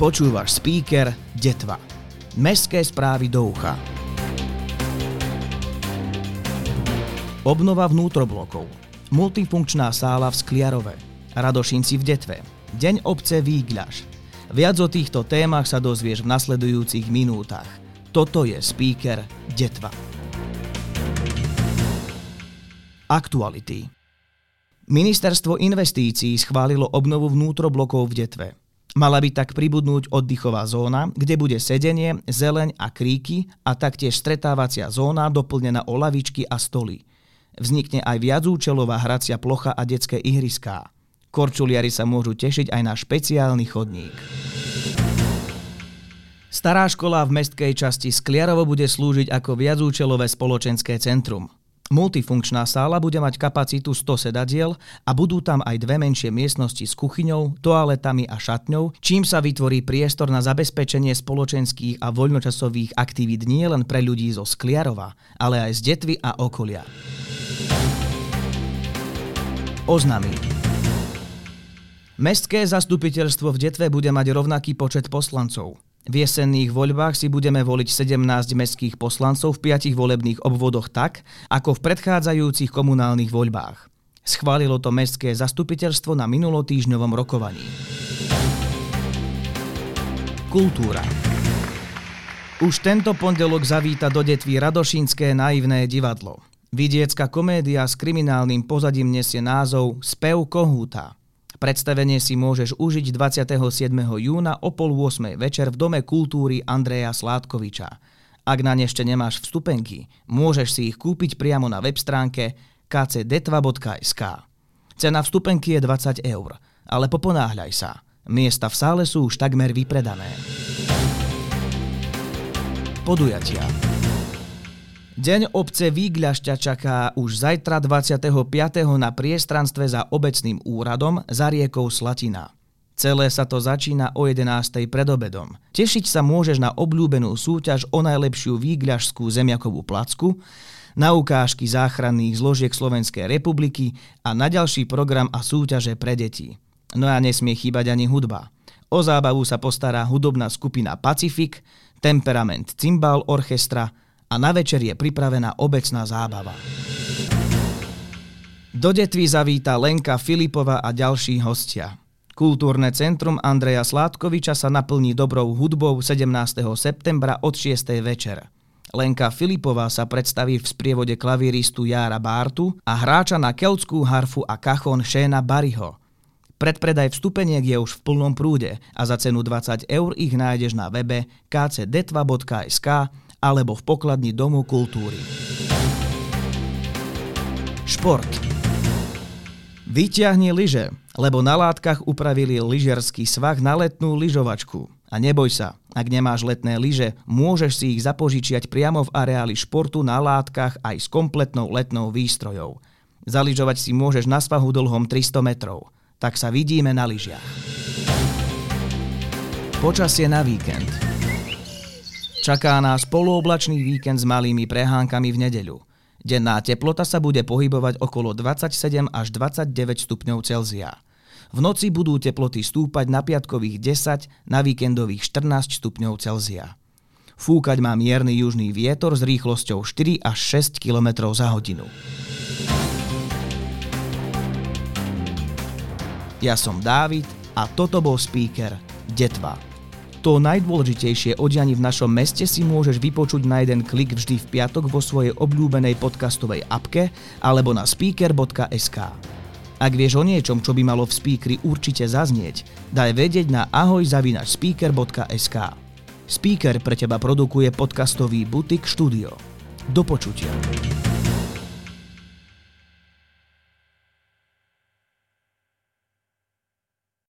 Počúvaš speaker Detva. Mestské správy do ucha. Obnova vnútroblokov. Multifunkčná sála v Skliarove. Radošinci v Detve. Deň obce Výgľaš. Viac o týchto témach sa dozvieš v nasledujúcich minútach. Toto je speaker Detva. Aktuality. Ministerstvo investícií schválilo obnovu vnútroblokov v Detve. Mala by tak pribudnúť oddychová zóna, kde bude sedenie, zeleň a kríky a taktiež stretávacia zóna doplnená o lavičky a stoly. Vznikne aj viacúčelová hracia plocha a detské ihriská. Korčuliari sa môžu tešiť aj na špeciálny chodník. Stará škola v mestskej časti Skliarovo bude slúžiť ako viacúčelové spoločenské centrum. Multifunkčná sála bude mať kapacitu 100 sedadiel a budú tam aj dve menšie miestnosti s kuchyňou, toaletami a šatňou, čím sa vytvorí priestor na zabezpečenie spoločenských a voľnočasových aktivít nie len pre ľudí zo Skliarova, ale aj z Detvy a okolia. Oznamy. Mestské zastupiteľstvo v Detve bude mať rovnaký počet poslancov. V jesenných voľbách si budeme voliť 17 mestských poslancov v 5 volebných obvodoch tak, ako v predchádzajúcich komunálnych voľbách. Schválilo to mestské zastupiteľstvo na minulotýžňovom rokovaní. Kultúra. Už tento pondelok zavíta do detví Radošínske naivné divadlo. Vidiecka komédia s kriminálnym pozadím nesie názov Spev kohúta. Predstavenie si môžeš užiť 27. júna o pol 8. večer v Dome kultúry Andreja Sládkoviča. Ak na ne ešte nemáš vstupenky, môžeš si ich kúpiť priamo na web stránke kcdetva.sk. Cena vstupenky je 20 eur, ale poponáhľaj sa. Miesta v sále sú už takmer vypredané. Podujatia. Deň obce Výgľašťa čaká už zajtra 25. na priestranstve za obecným úradom za riekou Slatina. Celé sa to začína o 11. pred obedom. Tešiť sa môžeš na obľúbenú súťaž o najlepšiu výgľašskú zemiakovú placku, na ukážky záchranných zložiek Slovenskej republiky a na ďalší program a súťaže pre deti. No a nesmie chýbať ani hudba. O zábavu sa postará hudobná skupina Pacific, Temperament Cymbal Orchestra, a na večer je pripravená obecná zábava. Do detvy zavíta Lenka Filipova a ďalší hostia. Kultúrne centrum Andreja Sládkoviča sa naplní dobrou hudbou 17. septembra od 6. večer. Lenka Filipová sa predstaví v sprievode klavíristu Jára Bártu a hráča na keltskú harfu a kachon Šéna Bariho. Predpredaj vstupeniek je už v plnom prúde a za cenu 20 eur ich nájdeš na webe kcdetva.sk alebo v pokladni Domu kultúry. Šport. Vyťahni lyže, lebo na látkach upravili lyžerský svah na letnú lyžovačku. A neboj sa, ak nemáš letné lyže, môžeš si ich zapožičiať priamo v areáli športu na látkach aj s kompletnou letnou výstrojou. Zaližovať si môžeš na svahu dlhom 300 metrov. Tak sa vidíme na lyžiach. Počasie na víkend. Čaká nás polooblačný víkend s malými prehánkami v nedeľu. Denná teplota sa bude pohybovať okolo 27 až 29 stupňov Celzia. V noci budú teploty stúpať na piatkových 10, na víkendových 14 stupňov Celzia. Fúkať má mierny južný vietor s rýchlosťou 4 až 6 km za hodinu. Ja som Dávid a toto bol speaker Detva. To najdôležitejšie o dianí v našom meste si môžeš vypočuť na jeden klik vždy v piatok vo svojej obľúbenej podcastovej apke alebo na speaker.sk. Ak vieš o niečom, čo by malo v speakeri určite zaznieť, daj vedieť na ahojzavinačspeaker.sk. Speaker pre teba produkuje podcastový butik štúdio. Do počutia.